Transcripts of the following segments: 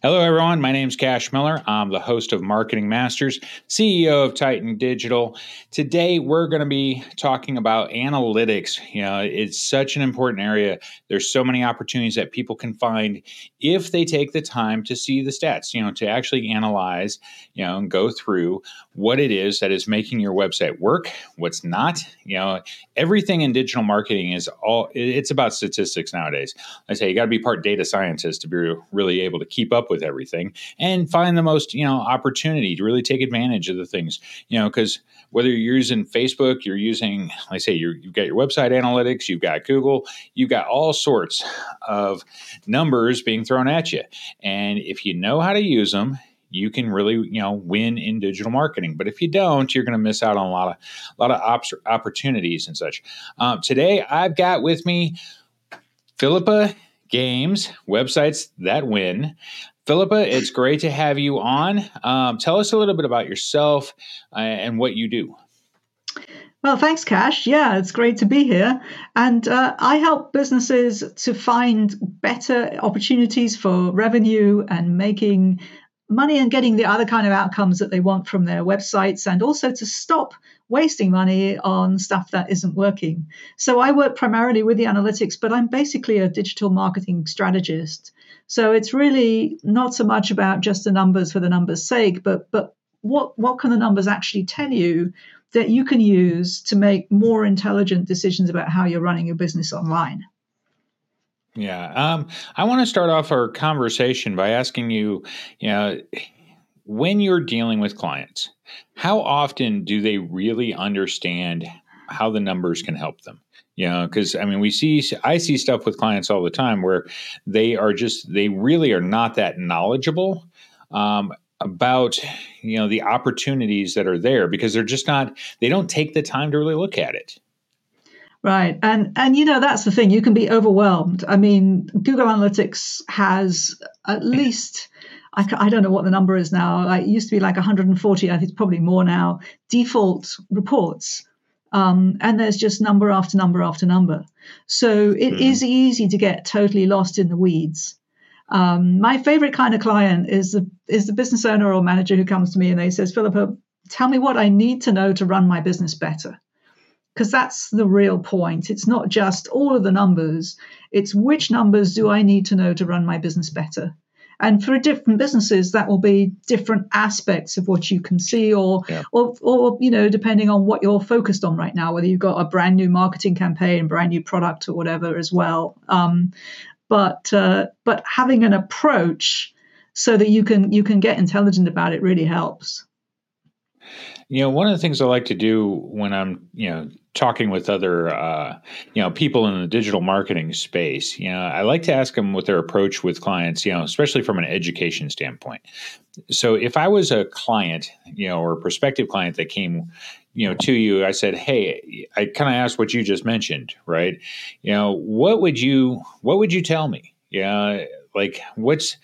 Hello, everyone. My name is Cash Miller. I'm the host of Marketing Masters, CEO of Titan Digital. Today, we're going to be talking about analytics. You know, it's such an important area. There's so many opportunities that people can find if they take the time to see the stats. You know, to actually analyze, you know, and go through what it is that is making your website work, what's not. You know, everything in digital marketing is all. It's about statistics nowadays. I say you got to be part data scientist to be really able to keep up with everything and find the most you know opportunity to really take advantage of the things you know because whether you're using facebook you're using like i say you have got your website analytics you've got google you've got all sorts of numbers being thrown at you. And if you know how to use them you can really you know win in digital marketing. But if you don't you're going to miss out on a lot of a lot of op- opportunities and such. Um, today i've got with me philippa Gamse websites that win Philippa, it's great to have you on. Um, tell us a little bit about yourself uh, and what you do. Well, thanks, Cash. Yeah, it's great to be here. And uh, I help businesses to find better opportunities for revenue and making money and getting the other kind of outcomes that they want from their websites, and also to stop wasting money on stuff that isn't working. So I work primarily with the analytics, but I'm basically a digital marketing strategist. So it's really not so much about just the numbers for the numbers' sake, but but what what can the numbers actually tell you that you can use to make more intelligent decisions about how you're running your business online? Yeah, um, I want to start off our conversation by asking you, you know, when you're dealing with clients, how often do they really understand how the numbers can help them? You know because i mean we see i see stuff with clients all the time where they are just they really are not that knowledgeable um, about you know the opportunities that are there because they're just not they don't take the time to really look at it right and and you know that's the thing you can be overwhelmed i mean google analytics has at least I, I don't know what the number is now. It used to be like 140. I think it's probably more now. Default reports um, and there's just number after number after number. So it mm. is easy to get totally lost in the weeds. Um, my favorite kind of client is the is the business owner or manager who comes to me and they says, Philippa, tell me what I need to know to run my business better. Because that's the real point. It's not just all of the numbers, it's which numbers do I need to know to run my business better. And for different businesses, that will be different aspects of what you can see, or, yeah. or, or, you know, depending on what you're focused on right now, whether you've got a brand new marketing campaign, brand new product, or whatever as well. Um, but uh, but having an approach so that you can you can get intelligent about it really helps. You know, one of the things I like to do when I'm, you know, talking with other, uh, you know, people in the digital marketing space, you know, I like to ask them what their approach with clients, you know, especially from an education standpoint. So if I was a client, you know, or a prospective client that came, you know, to you, I said, "Hey, I kind of asked what you just mentioned, right? You know, what would you, what would you tell me? Yeah, like what's."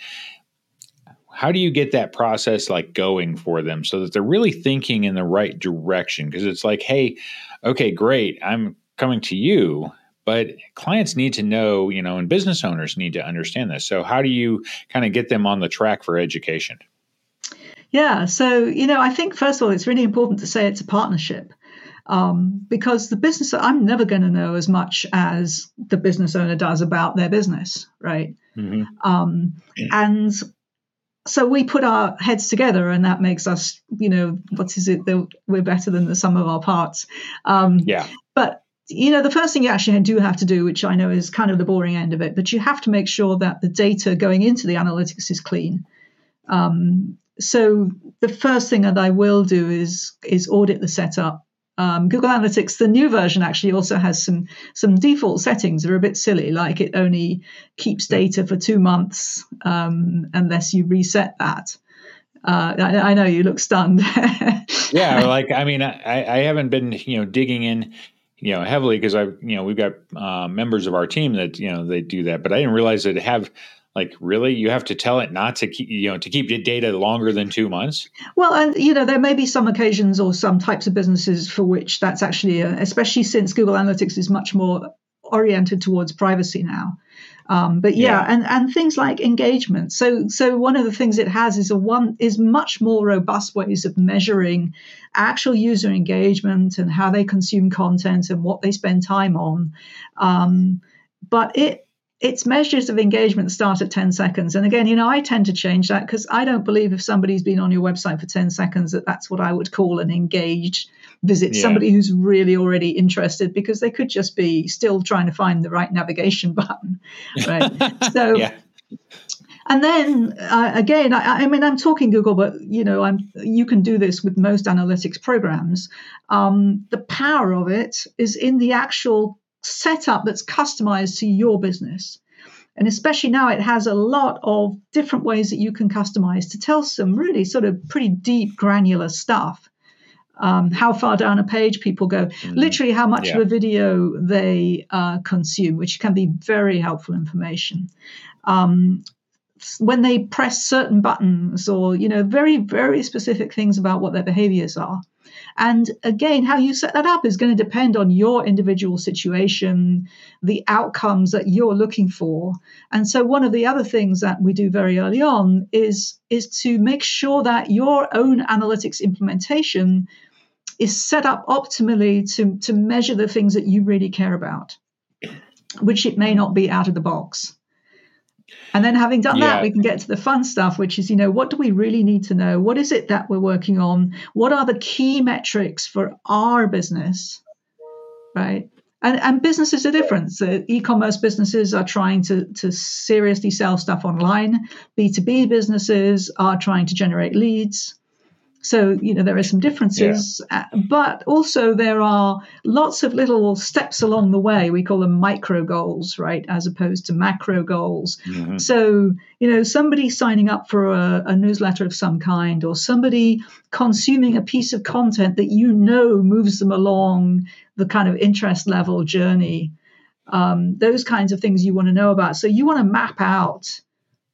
How do you get that process like going for them so that they're really thinking in the right direction? Because it's like hey okay great i'm coming to you but clients need to know you know and business owners need to understand this. So how do you kind of get them on the track for education? Yeah so you know i think first of all it's really important to say it's a partnership um, because the business i'm never going to know as much as the business owner does about their business right? Mm-hmm. um, and so we put our heads together and that makes us you know what is it that we're better than the sum of our parts. Um, yeah. but you know the first thing you actually do have to do which i know is kind of the boring end of it but you have to make sure that the data going into the analytics is clean. Um, so the first thing that i will do is is audit the setup um, Google Analytics, the new version actually also has some some default settings that are a bit silly, like it only keeps data for two months um, unless you reset that. Uh, I, I, know you look stunned. yeah, like I mean, I, I haven't been you know digging in you know heavily because I you know we've got uh, members of our team that you know they do that, but I didn't realize that have like really you have to tell it not to keep you know to keep data longer than two months well and you know there may be some occasions or some types of businesses for which that's actually a, especially since google analytics is much more oriented towards privacy now Um, but yeah, yeah, and and things like engagement. So so one of the things it has is a one is much more robust ways of measuring actual user engagement and how they consume content and what they spend time on. Um, but it its measures of engagement start at 10 seconds. And again, you know, I tend to change that because I don't believe if somebody's been on your website for 10 seconds that that's what I would call an engaged visit, yeah. somebody who's really already interested because they could just be still trying to find the right navigation button. Right. so, yeah. And then uh, again, I, I, mean, I'm talking Google, but you know, I'm you can do this with most analytics programs. Um, the power of it is in the actual setup that's customized to your business. And especially now, it has a lot of different ways that you can customize to tell some really sort of pretty deep, granular stuff. Um, how far down a page people go, mm. literally how much yeah. of a video they uh, consume, which can be very helpful information. Um, when they press certain buttons, or you know, very very specific things about what their behaviors are. And again, how you set that up is going to depend on your individual situation, the outcomes that you're looking for. And so one of the other things that we do very early on is, is to make sure that your own analytics implementation is set up optimally to, to measure the things that you really care about, which it may not be out of the box. And then having done yeah. that, we can get to the fun stuff, which is, you know, what do we really need to know? What is it that we're working on? What are the key metrics for our business? Right. And, and businesses are different. So e-commerce businesses are trying to, to seriously sell stuff online. B2B businesses are trying to generate leads. So, you know, there are some differences, yeah. Uh, but also there are lots of little steps along the way. We call them micro goals, right, as opposed to macro goals. Mm-hmm. So, you know, somebody signing up for a, a newsletter of some kind or somebody consuming a piece of content that you know moves them along the kind of interest level journey. Um, those kinds of things you want to know about. So, you want to map out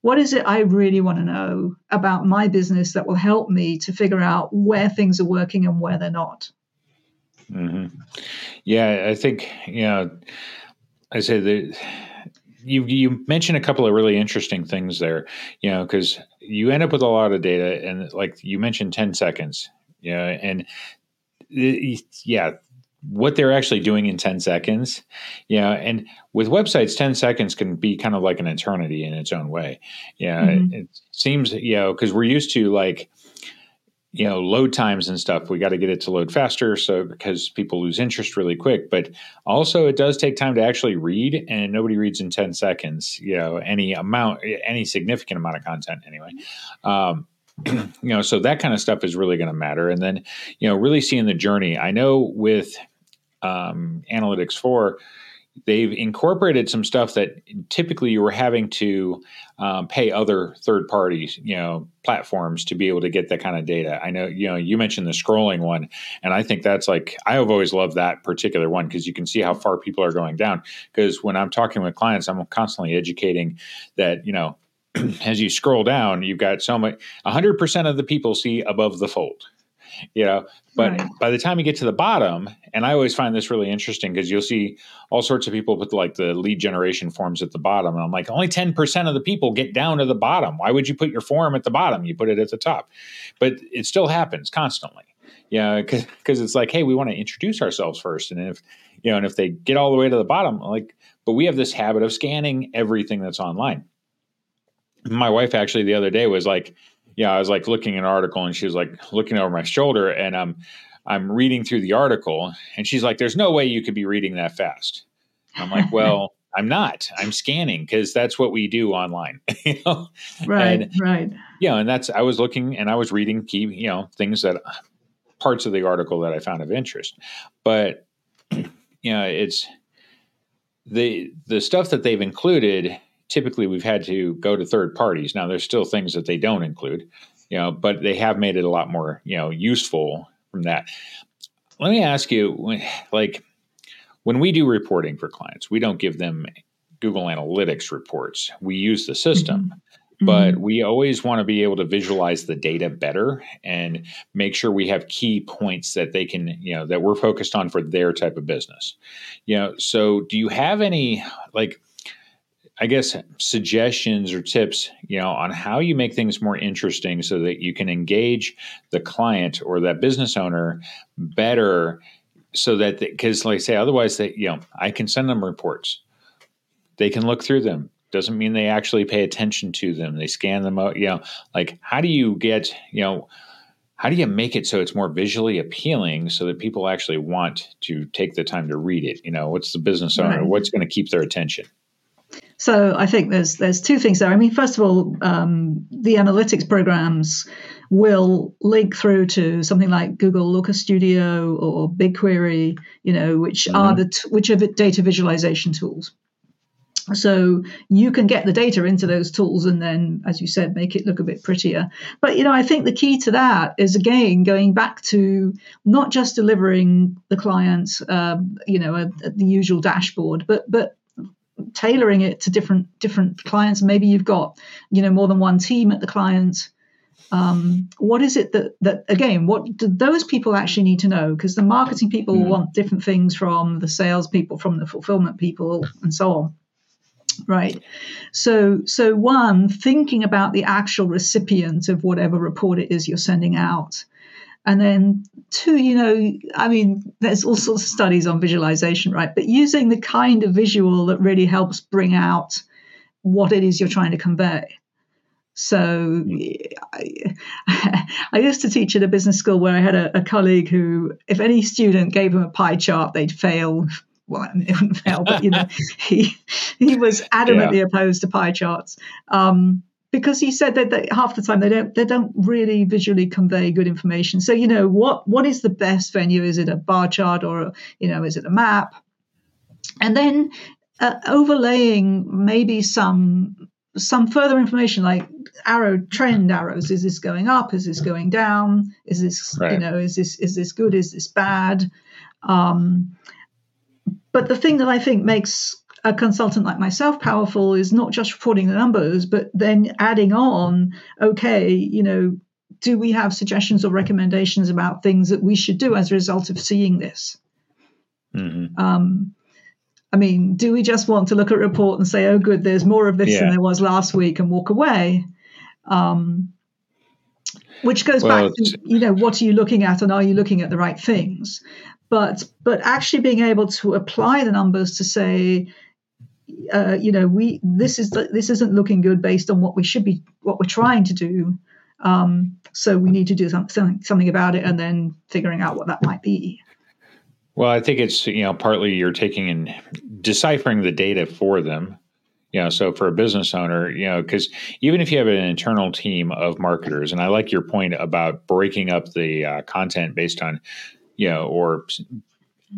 what is it I really want to know about my business that will help me to figure out where things are working and where they're not? Mm-hmm. Yeah, I think you know. I say that you you mentioned a couple of really interesting things there. You know, because you end up with a lot of data, and like you mentioned, ten seconds. Yeah, you know, and yeah, what they're actually doing in 10 seconds. Yeah. And with websites, 10 seconds can be kind of like an eternity in its own way. Yeah. Mm-hmm. It seems, you know, because we're used to like, you know, load times and stuff. We got to get it to load faster. So, because people lose interest really quick. But also, it does take time to actually read, and nobody reads in 10 seconds, you know, any amount, any significant amount of content anyway. Um, you know, so that kind of stuff is really going to matter. And then, you know, really seeing the journey. I know with um, Analytics 4, they've incorporated some stuff that typically you were having to um, pay other third parties, you know, platforms to be able to get that kind of data. I know, you know, you mentioned the scrolling one, and I think that's like I have always loved that particular one because you can see how far people are going down. Because when I'm talking with clients, I'm constantly educating that you know. as you scroll down, you've got so much. 100% of the people see above the fold you know but right. by the time you get to the bottom and i always find this really interesting because you'll see all sorts of people put like the lead generation forms at the bottom and i'm like only 10% of the people get down to the bottom. Why would you put your form at the bottom? You put it at the top. But it still happens constantly yeah because it's like hey we want to introduce ourselves first and if you know and if they get all the way to the bottom like but we have this habit of scanning everything that's online. My wife actually the other day was like yeah, I was like looking at an article and she was like looking over my shoulder and I'm I'm reading through the article and she's like, There's no way you could be reading that fast. I'm like, Well, I'm not. I'm scanning because that's what we do online. you know? Right, and, right. Yeah, and that's I was looking and I was reading key, you know, things that parts of the article that I found of interest. But you know, it's the the stuff that they've included typically we've had to go to third parties. Now there's still things that they don't include, you know, but they have made it a lot more, you know, useful from that. Let me ask you, like, when we do reporting for clients, we don't give them Google Analytics reports. We use the system, mm-hmm. but mm-hmm. we always want to be able to visualize the data better and make sure we have key points that they can, you know, that we're focused on for their type of business. You know, so do you have any like I guess suggestions or tips, you know, on how you make things more interesting so that you can engage the client or that business owner better so that because like I say otherwise they you know I can send them reports. They can look through them. Doesn't mean they actually pay attention to them. They scan them out, you know, like how do you get, you know, how do you make it so it's more visually appealing so that people actually want to take the time to read it? You know, what's the business owner? Right. What's going to keep their attention? So I think there's there's two things there. I mean, first of all, um, the analytics programs will link through to something like Google Looker Studio or BigQuery, you know, which mm-hmm. are the t- which are the data visualization tools. So you can get the data into those tools and then, as you said, make it look a bit prettier. But you know, I think the key to that is again going back to not just delivering the client, um, you know, a, a, the usual dashboard, but but tailoring it to different different clients. Maybe you've got you know more than one team at the client. Um, what is it that that again? What do those people actually need to know? Because the marketing people mm. want different things from the sales people, from the fulfillment people, and so on. Right. So so one thinking about the actual recipient of whatever report it is you're sending out and then two, you know, I mean, there's all sorts of studies on visualization, right? But using the kind of visual that really helps bring out what it is you're trying to convey. So I, I, used to teach at a business school where I had a, a, colleague who, if any student gave him a pie chart, they'd fail. Well, it wouldn't fail, but you know, he he was adamantly yeah. opposed to pie charts. Um, because he said that, that, half the time they don't they don't really visually convey good information. So you know what what is the best venue? Is it a bar chart or you know is it a map? And then uh, overlaying maybe some some further information like arrow trend arrows. Is this going up? Is this going down? Is this right. you know is this is this good? Is this bad? Um, but the thing that I think makes a consultant like myself powerful is not just reporting the numbers, but then adding on, okay, you know, do we have suggestions or recommendations about things that we should do as a result of seeing this? Mm-hmm. Um, I mean, do we just want to look at a report and say, oh, good, there's more of this yeah. than there was last week and walk away? Um, which goes well, back to, you know, what are you looking at and are you looking at the right things? But but actually being able to apply the numbers to say, uh, you know, we this is this isn't looking good based on what we should be, what we're trying to do. Um, so we need to do something something about it, and then figuring out what that might be. Well, I think it's you know partly you're taking and deciphering the data for them. You know, so for a business owner, you know, because even if you have an internal team of marketers, and I like your point about breaking up the uh, content based on, you know, or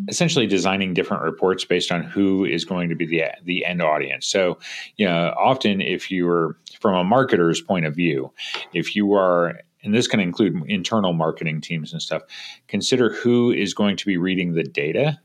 essentially designing different reports based on who is going to be the the end audience. So, you know, often if you're from a marketer's point of view, if you are and this can include internal marketing teams and stuff, consider who is going to be reading the data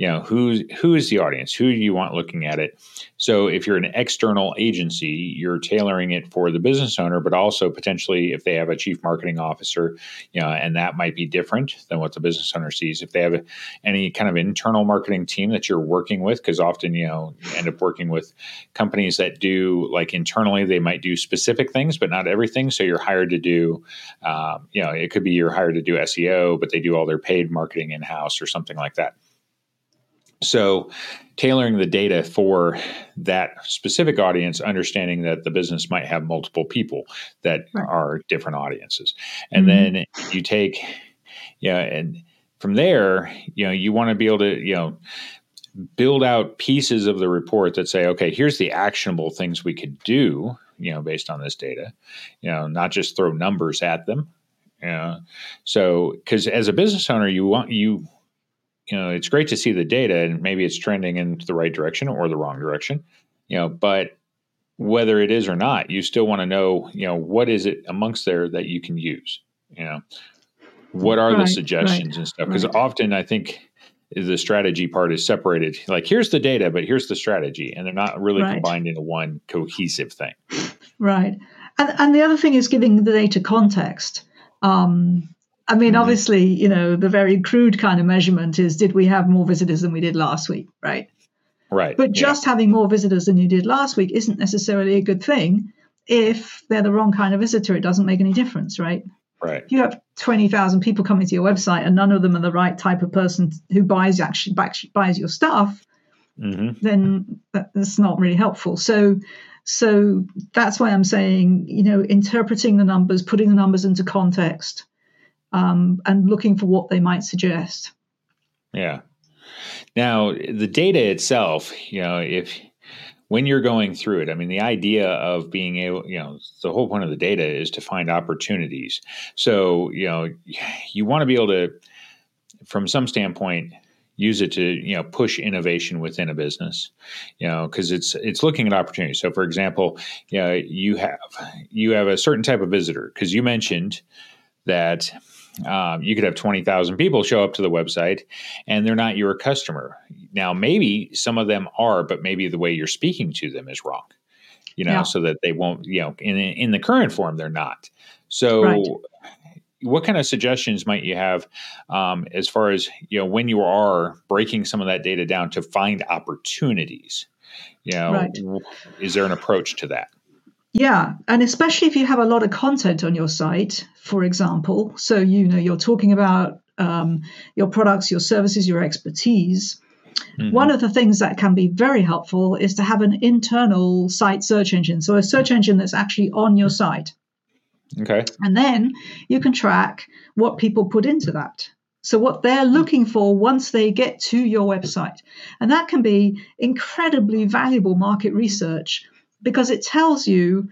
you know who's who is the audience? Who do you want looking at it? So if you're an external agency you're tailoring it for the business owner but also potentially if they have a chief marketing officer you know and that might be different than what the business owner sees. If they have any kind of internal marketing team that you're working with because often you know you end up working with companies that do like internally they might do specific things but not everything. So you're hired to do um, you know it could be you're hired to do seo but they do all their paid marketing in house or something like that so, tailoring the data for that specific audience, understanding that the business might have multiple people that right. are different audiences. And mm-hmm. then you take, yeah, and from there, you know, you want to be able to, you know, build out pieces of the report that say, okay, here's the actionable things we could do, you know, based on this data, you know, not just throw numbers at them. You know? So, because as a business owner, you want, you, you know, it's great to see the data and maybe it's trending in the right direction or the wrong direction, you know, but whether it is or not, you still want to know, you know, what is it amongst there that you can use, you know, what are right, the suggestions right, and stuff? Because right. often I think the strategy part is separated. Like here's the data, but here's the strategy, and they're not really combined into one cohesive thing. Right, and and the other thing is giving the data context. Um, I mean, mm-hmm. obviously, you know, the very crude kind of measurement is did we have more visitors than we did last week, right? Right. But just yeah. having more visitors than you did last week isn't necessarily a good thing. If they're the wrong kind of visitor, it doesn't make any difference, right? Right. If you have 20,000 people coming to your website and none of them are the right type of person who buys actually buys your stuff, mm-hmm. then that's not really helpful. So, so that's why I'm saying, you know, interpreting the numbers, putting the numbers into context, um, and looking for what they might suggest. Yeah. Now, the data itself, you know, if when you're going through it, I mean, the idea of being able, you know, the whole point of the data is to find opportunities. So, you know, you want to be able to, from some standpoint, use it to you know push innovation within a business you know because it's it's looking at opportunities so for example you know you have you have a certain type of visitor because you mentioned that um, you could have 20,000 people show up to the website and they're not your customer. Now, maybe some of them are, but maybe the way you're speaking to them is wrong, you know, yeah. so that they won't, you know, in, in the current form, they're not. So, right. what kind of suggestions might you have um, as far as, you know, when you are breaking some of that data down to find opportunities? You know, right. is there an approach to that? Yeah, and especially if you have a lot of content on your site, for example, so you know you're talking about um, your products, your services, your expertise. Mm-hmm. One of the things that can be very helpful is to have an internal site search engine, so a search engine that's actually on your site. Okay. And then you can track what people put into that. So, what they're looking for once they get to your website. And that can be incredibly valuable market research because it tells you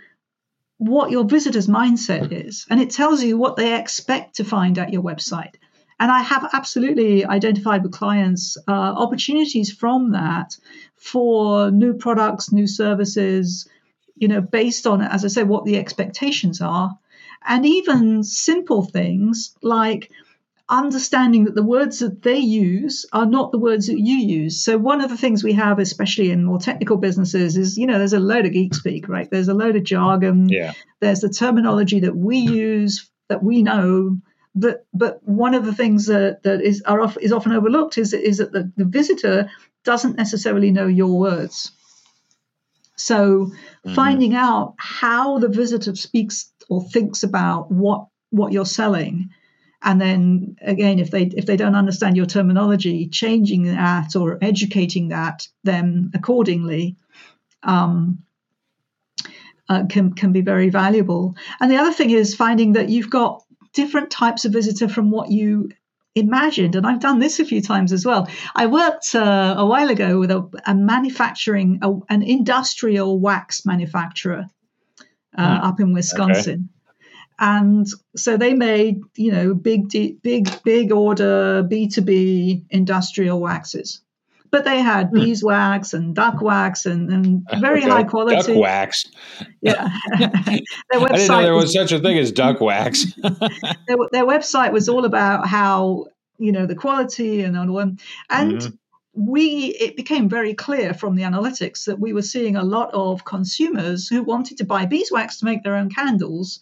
what your visitor's mindset is and it tells you what they expect to find at your website. And I have absolutely identified with clients uh, opportunities from that for new products, new services, you know, based on, as I say, what the expectations are. And even simple things like understanding that the words that they use are not the words that you use. So one of the things we have, especially in more technical businesses, is you know there's a load of geek speak, right? There's a load of jargon. Yeah. There's the terminology that we use that we know. But but one of the things that, that is are is often overlooked is is that the, the visitor doesn't necessarily know your words. So mm-hmm. finding out how the visitor speaks or thinks about what what you're selling and then again if they if they don't understand your terminology changing that or educating that them accordingly um, uh, can can be very valuable. And the other thing is finding that you've got different types of visitor from what you imagined. And i've done this a few times as well. I worked uh, a while ago with a, a manufacturing a, an industrial wax manufacturer uh, mm. up in wisconsin. okay and so they made you know big big big order b2b industrial waxes but they had hmm. beeswax and duck wax and, and very okay. high quality duck wax yeah their website I didn't know there was, was such a thing as duck wax their, their, website was all about how you know the quality and all and mm-hmm. we it became very clear from the analytics that we were seeing a lot of consumers who wanted to buy beeswax to make their own candles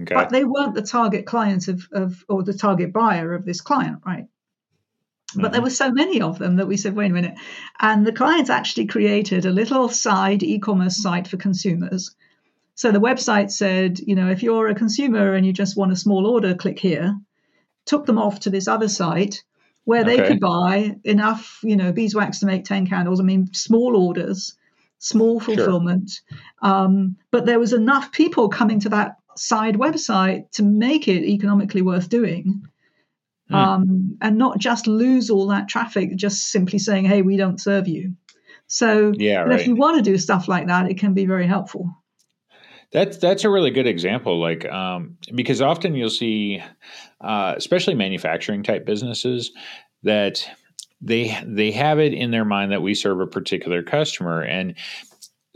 Okay. But they weren't the target client of, of or the target buyer of this client, right? But mm-hmm. there were so many of them that we said, wait a minute. And the clients actually created a little side e commerce site for consumers. So the website said, you know, if you're a consumer and you just want a small order, click here. Took them off to this other site where okay. they could buy enough, you know, beeswax to make 10 candles. I mean, small orders, small fulfillment. Sure. Um, but there was enough people coming to that side website to make it economically worth doing. Mm. Um, and not just lose all that traffic just simply saying, hey, we don't serve you. So yeah, right. if you want to do stuff like that, it can be very helpful. That's that's a really good example. Like um, because often you'll see, uh, especially manufacturing type businesses, that they they have it in their mind that we serve a particular customer, and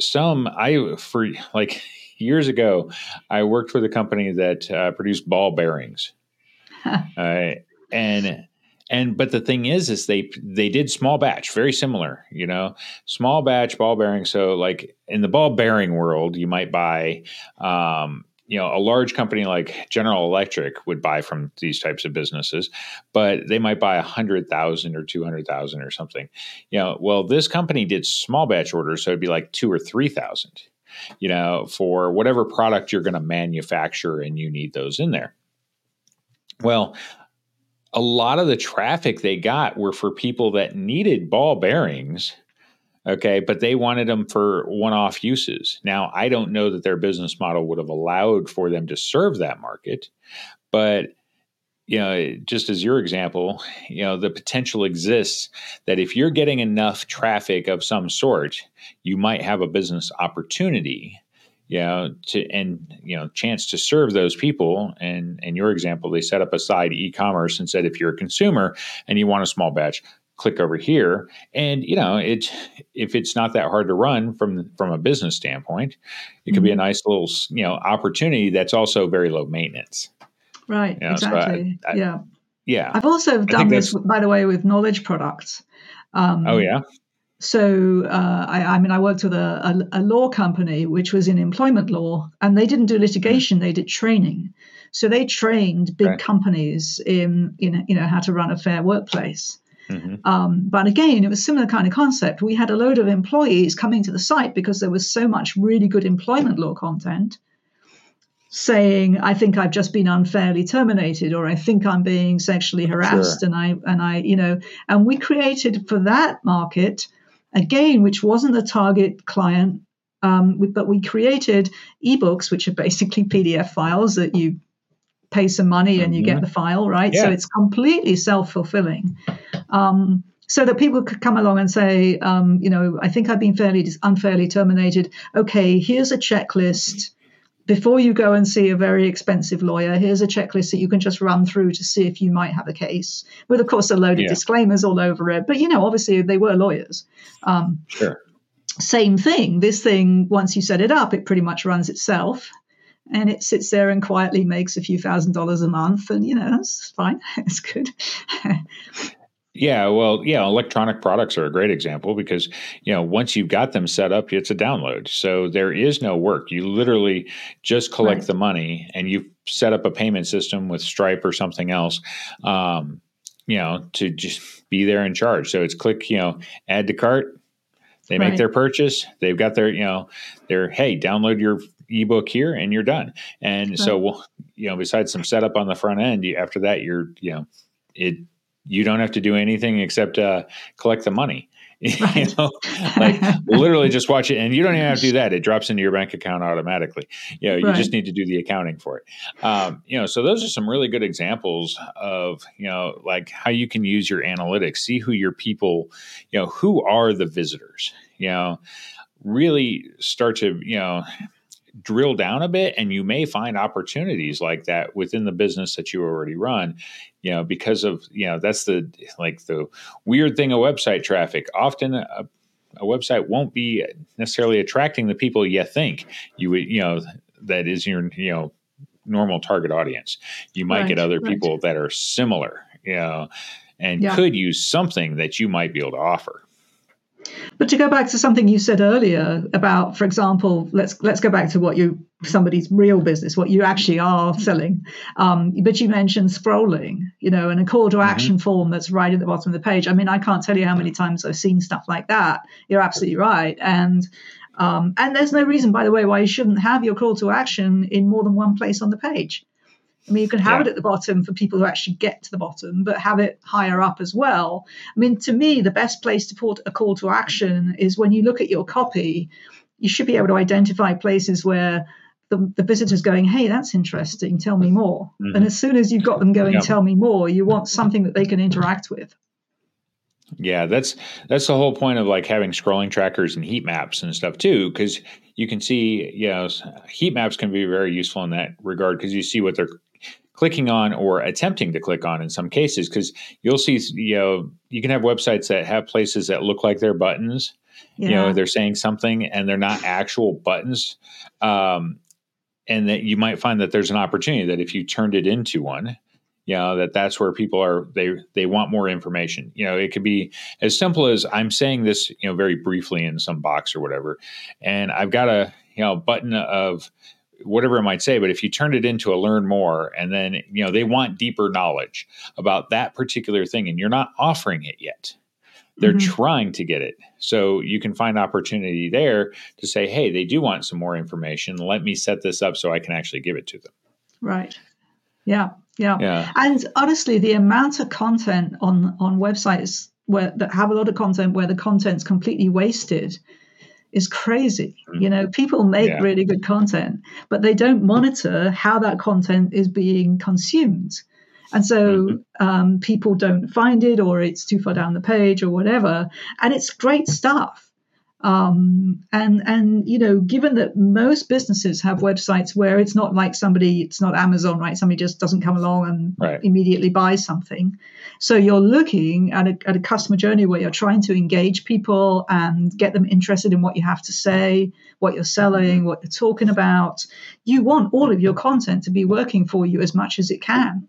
some I for like years ago, I worked for the company that uh, produced ball bearings. uh, and and but the thing is is they they did small batch very similar you know small batch ball bearing so like in the ball bearing world you might buy um you know, a large company like General Electric would buy from these types of businesses, but they might buy a hundred thousand or two hundred thousand or something. You know, well, this company did small batch orders, so it'd be like two or three thousand. You know, for whatever product you're going to manufacture, and you need those in there. Well, a lot of the traffic they got were for people that needed ball bearings Okay. But they wanted them for one off uses. Now, I don't know that their business model would have allowed for them to serve that market. But, you know, just as your example, you know, the potential exists that if you're getting enough traffic of some sort, you might have a business opportunity you know to and you know chance to serve those people and in your example they set up a side e-commerce and said if you're a consumer and you want a small batch click over here and you know it if it's not that hard to run from from a business standpoint it could mm-hmm. be a mm-hmm. nice little you know opportunity that's also very low maintenance right you know, exactly. So I, I, yeah. yeah. I've also done this by the way with knowledge products. Um, oh yeah? so uh, I, I, mean i worked with a, a, a, law company which was in employment law and they didn't do litigation they did training. So they trained big right. companies in, in you know how to run a fair workplace. Mm-hmm. Um, but again, it was similar kind of concept. We had a load of employees coming to the site because there was so much really good employment law content saying, "I think I've just been unfairly terminated," or "I think I'm being sexually harassed," sure. and I and I, you know, and we created for that market again, which wasn't the target client, um, but we created ebooks, which are basically PDF files that you pay some money and you mm-hmm. get the file, right? Yeah. So it's completely self fulfilling. Um, so that people could come along and say, um, you know, I think I've been fairly unfairly terminated. Okay, here's a checklist. Before you go and see a very expensive lawyer, here's a checklist that you can just run through to see if you might have a case, with of course a load of yeah. disclaimers all over it. But you know, obviously they were lawyers. Um, sure. Same thing. This thing, once you set it up, it pretty much runs itself and it sits there and quietly makes a few thousand dollars a month and you know that's fine it's good yeah well yeah electronic products are a great example because you know once you've got them set up it's a download so there is no work you literally just collect right. the money and you set up a payment system with stripe or something else um, you know to just be there in charge so it's click you know add to cart they make right. their purchase they've got their you know their hey download your ebook here and you're done. And right. so, well, you know, besides some setup on the front end, you, after that, you're, you know, it, you don't have to do anything except uh, collect the money. Right. you know, like literally just watch it, and you don't even have to do that. It drops into your bank account automatically. You know, you right. just need to do the accounting for it. Um, you know, so those are some really good examples of you know, like how you can use your analytics, see who your people, you know, who are the visitors. You know, really start to you know drill down a bit and you may find opportunities like that within the business that you already run you know because of you know that's the like the weird thing of website traffic often a, a website won't be necessarily attracting the people you think you would you know that is your you know normal target audience you might right, get other right. people that are similar you know and yeah. could use something that you might be able to offer but to go back to something you said earlier about, for example, let's let's go back to what you somebody's real business, what you actually are selling. Um, but you mentioned scrolling, you know, and a call to mm-hmm. action mm-hmm. form that's right at the bottom of the page. I mean, I can't tell you how many times I've seen stuff like that. You're absolutely right, and um, and there's no reason, by the way, why you shouldn't have your call to action in more than one place on the page. I mean, you can have yeah. it at the bottom for people who actually get to the bottom, but have it higher up as well. I mean, to me, the best place to put a call to action is when you look at your copy, you should be able to identify places where the, the visitor's going, hey, that's interesting, tell me more. Mm-hmm. And as soon as you've got them going, tell me more, you want something that they can interact with. Yeah, that's that's the whole point of like having scrolling trackers and heat maps and stuff too, because you can see, you know, heat maps can be very useful in that regard because you see what they're clicking on or attempting to click on in some cases because you'll see you know you can have websites that have places that look like they're buttons yeah. you know they're saying something and they're not actual buttons um, and that you might find that there's an opportunity that if you turned it into one you know that that's where people are they they want more information you know it could be as simple as i'm saying this you know very briefly in some box or whatever and i've got a you know button of whatever it might say but if you turn it into a learn more and then you know they want deeper knowledge about that particular thing and you're not offering it yet they're mm-hmm. trying to get it. So you can find opportunity there to say hey they do want some more information. Let me set this up so i can actually give it to them. Right. Yeah yeah, yeah. and honestly the amount of content on on websites where that have a lot of content where the content's completely wasted is crazy. You know, people make yeah. really good content, but they don't monitor how that content is being consumed. And so mm-hmm. um, people don't find it, or it's too far down the page, or whatever. And it's great stuff. Um, and and you know, given that most businesses have websites where it's not like somebody, it's not Amazon, right? Somebody just doesn't come along and right. immediately buy something. So you're looking at a, at a customer journey where you're trying to engage people and get them interested in what you have to say, what you're selling, what you're talking about. You want all of your content to be working for you as much as it can.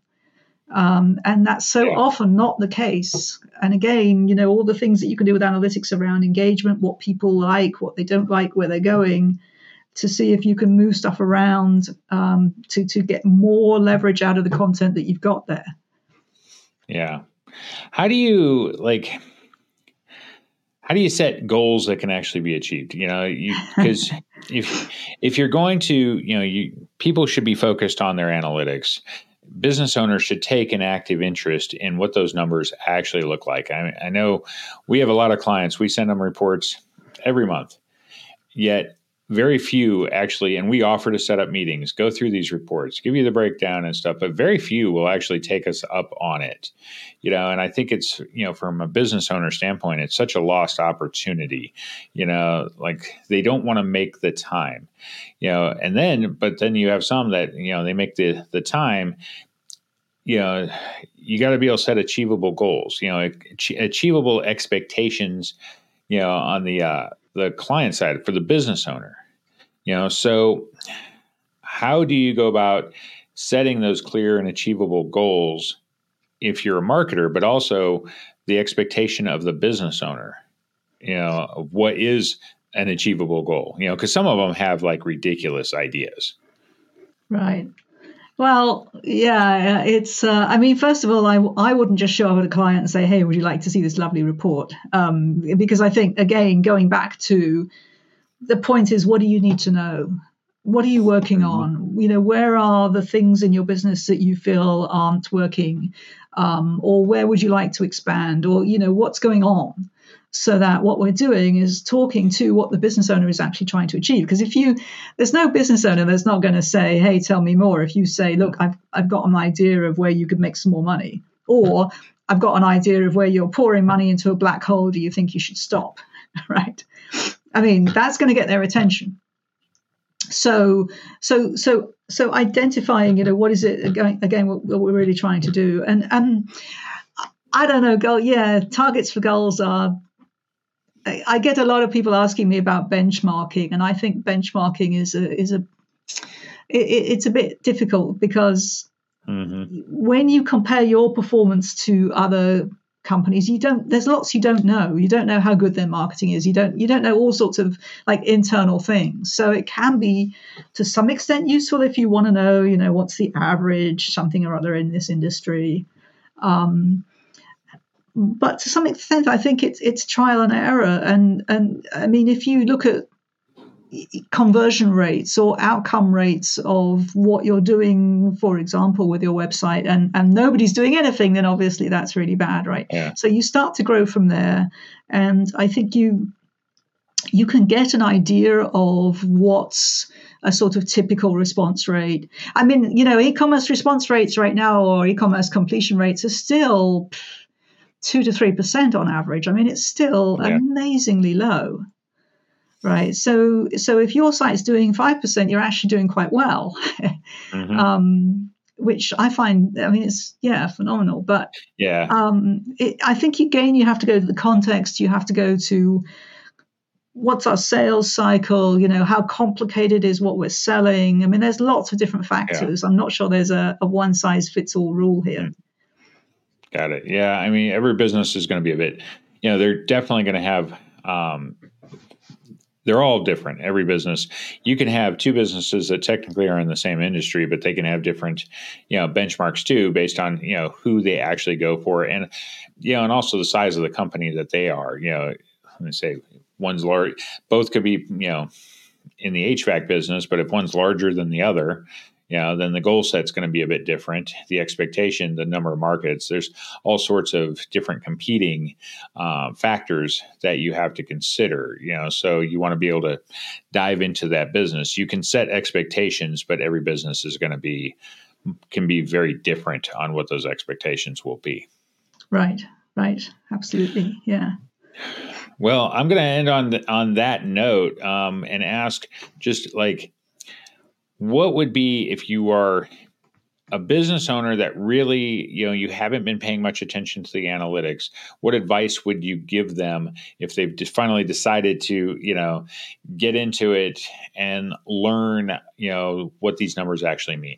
Um, and that's so often not the case. And again, you know, all the things that you can do with analytics around engagement, what people like, what they don't like, where they're going, to see if you can move stuff around um, to to get more leverage out of the content that you've got there. Yeah. How do you like? How do you set goals that can actually be achieved? You know, you because if if you're going to, you know, you people should be focused on their analytics business owners should take an active interest in what those numbers actually look like. I, I, know we have a lot of clients, we send them reports every month, yet very few actually, and we offer to set up meetings, go through these reports, give you the breakdown and stuff, but very few will actually take us up on it. You know, and I think it's, you know, from a business owner standpoint, it's such a lost opportunity. You know, like they don't want to make the time, you know, and then, but then you have some that, you know, they make the the time you know you got to be able to set achievable goals you know achievable expectations you know on the uh, the client side for the business owner you know so how do you go about setting those clear and achievable goals if you're a marketer but also the expectation of the business owner you know what is an achievable goal you know because some of them have like ridiculous ideas right well, yeah, it's. Uh, I mean, first of all, I I wouldn't just show up at a client and say, "Hey, would you like to see this lovely report?" Um, because I think again, going back to the point is, what do you need to know? What are you working mm-hmm. on? You know, where are the things in your business that you feel aren't working, um, or where would you like to expand, or you know, what's going on? so that what we're doing is talking to what the business owner is actually trying to achieve because if you there's no business owner that's not going to say hey tell me more if you say look I've, I've got an idea of where you could make some more money or i've got an idea of where you're pouring money into a black hole do you think you should stop right i mean that's going to get their attention so so so so identifying you know what is it again, again what, what we're really trying to do and and I don't know, goal. Yeah, targets for goals are I get a lot of people asking me about benchmarking, and I think benchmarking is a is a it, it's a bit difficult because mm-hmm. when you compare your performance to other companies you don't there's lots you don't know. You don't know how good their marketing is. You don't you don't know all sorts of like internal things. So it can be to some extent useful if you want to know you know what's the average something or other in this industry. Um, but to some extent, I think it's it's trial and error. And and I mean, if you look at conversion rates or outcome rates of what you're doing, for example, with your website, and and nobody's doing anything, then obviously that's really bad, right? Yeah. So you start to grow from there, and I think you you can get an idea of what's a sort of typical response rate. I mean, you know, e-commerce response rates right now or e-commerce completion rates are still two to three percent on average. I mean, it's still yeah. amazingly low, right? So, so if your site's doing five percent, you're actually doing quite well, mm-hmm. um, which I find. I mean, it's yeah, phenomenal. But yeah, um, it, I think again, you have to go to the context. You have to go to what's our sales cycle you know how complicated is what we're selling i mean there's lots of different factors yeah. i'm not sure there's a, a one size fits all rule here mm. Got it. Yeah. I mean, every business is going to be a bit, you know, they're definitely going to have um, they're all different. Every business, you can have two businesses that technically are in the same industry, but they can have different, you know, benchmarks too, based on you know who they actually go for, and you know, and also the size of the company that they are. You know, let me say one's large. Both could be, you know, in the HVAC business, but if one's larger than the other, you know, then the goal set's going to be a bit different. The expectation, the number of markets, there's all sorts of different competing uh, factors that you have to consider. You know, so you want to be able to dive into that business. You can set expectations, but every business is going to be can be very different on what those expectations will be. Right. Right. Absolutely. Yeah. Well, I'm going to end on the, on that note um, and ask just like what would be if you are a business owner that really you know you haven't been paying much attention to the analytics what advice would you give them if they've finally decided to you know get into it and learn you know what these numbers actually mean?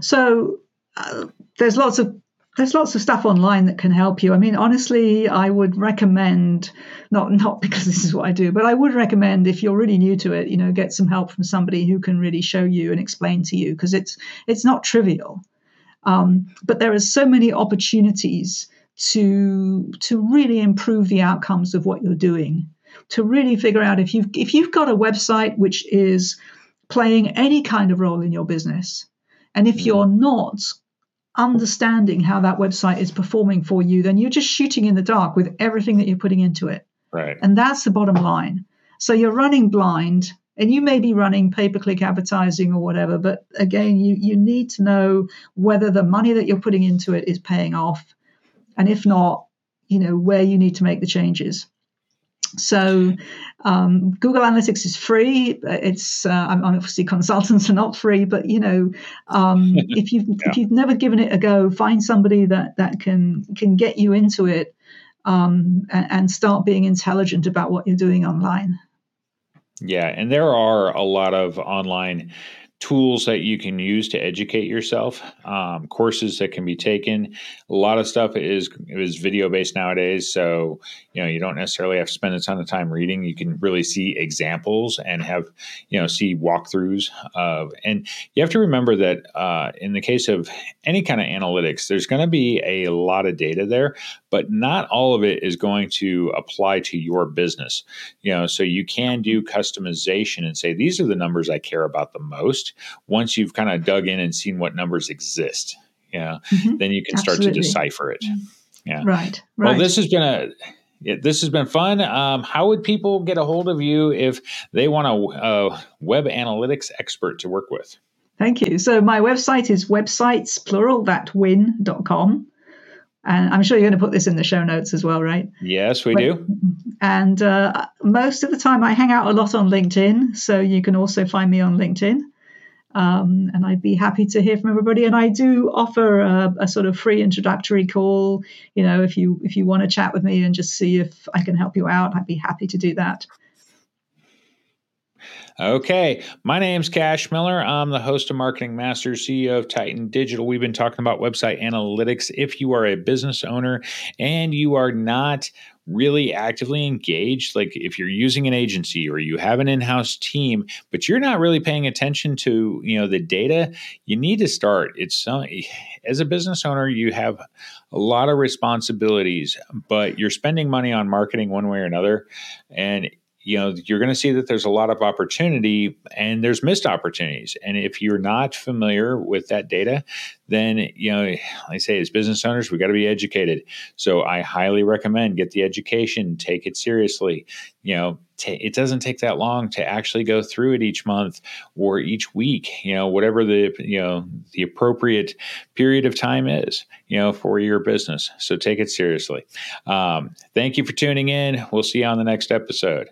So uh, there's lots of there's lots of stuff online that can help you. I mean, honestly, I would recommend not not because this is what I do, but I would recommend if you're really new to it, you know, get some help from somebody who can really show you and explain to you because it's it's not trivial. Um, but there are so many opportunities to to really improve the outcomes of what you're doing. To really figure out if you've if you've got a website which is playing any kind of role in your business, and if mm-hmm. you're not understanding how that website is performing for you, then you're just shooting in the dark with everything that you're putting into it. Right. And that's the bottom line. So you're running blind and you may be running pay-per-click advertising or whatever, but again, you, you need to know whether the money that you're putting into it is paying off. And if not, you know, where you need to make the changes. So um, Google Analytics is free. It's uh, I'm obviously consultants are not free, but you know um, if you've yeah. if you've never given it a go, find somebody that that can can get you into it um, and, and start being intelligent about what you're doing online. Yeah, and there are a lot of online tools that you can use to educate yourself, um, courses that can be taken. A lot of stuff is is video based nowadays, so you know you don't necessarily have to spend a ton of time reading. You can really see examples and have you know see walkthroughs of. And you have to remember that uh, in the case of any kind of analytics, there's going to be a lot of data there, but not all of it is going to apply to your business. You know, so you can do customization and say these are the numbers I care about the most once you've kind of dug in and seen what numbers exist, yeah, mm-hmm. then you can start Absolutely. to decipher it. Yeah. Right. Right. Well, this has been a this has been fun. Um, how would people get a hold of you if they want a, a, web analytics expert to work with? Thank you. So my website is websites plural that win.com. And I'm sure you're going to put this in the show notes as well, right? Yes, we do. And uh, most of the time I hang out a lot on LinkedIn. So you can also find me on LinkedIn. Um, and I'd be happy to hear from everybody. And I do offer a, a, sort of free introductory call. You know, if you if you want to chat with me and just see if I can help you out, I'd be happy to do that. Okay, my name's Cash Miller. I'm the host of Marketing Masters, CEO of Titan Digital. We've been talking about website analytics. If you are a business owner and you are not really actively engaged like if you're using an agency or you have an in-house team but you're not really paying attention to you know the data you need to start it's as a business owner you have a lot of responsibilities but you're spending money on marketing one way or another and you know you're going to see that there's a lot of opportunity and there's missed opportunities. And if you're not familiar with that data then you know like i say as business owners we got to be educated. So i highly recommend get the education take it seriously. You know t- it doesn't take that long to actually go through it each month or each week you know whatever the you know the appropriate period of time is you know for your business. So take it seriously. Um, thank you for tuning in. We'll see you on the next episode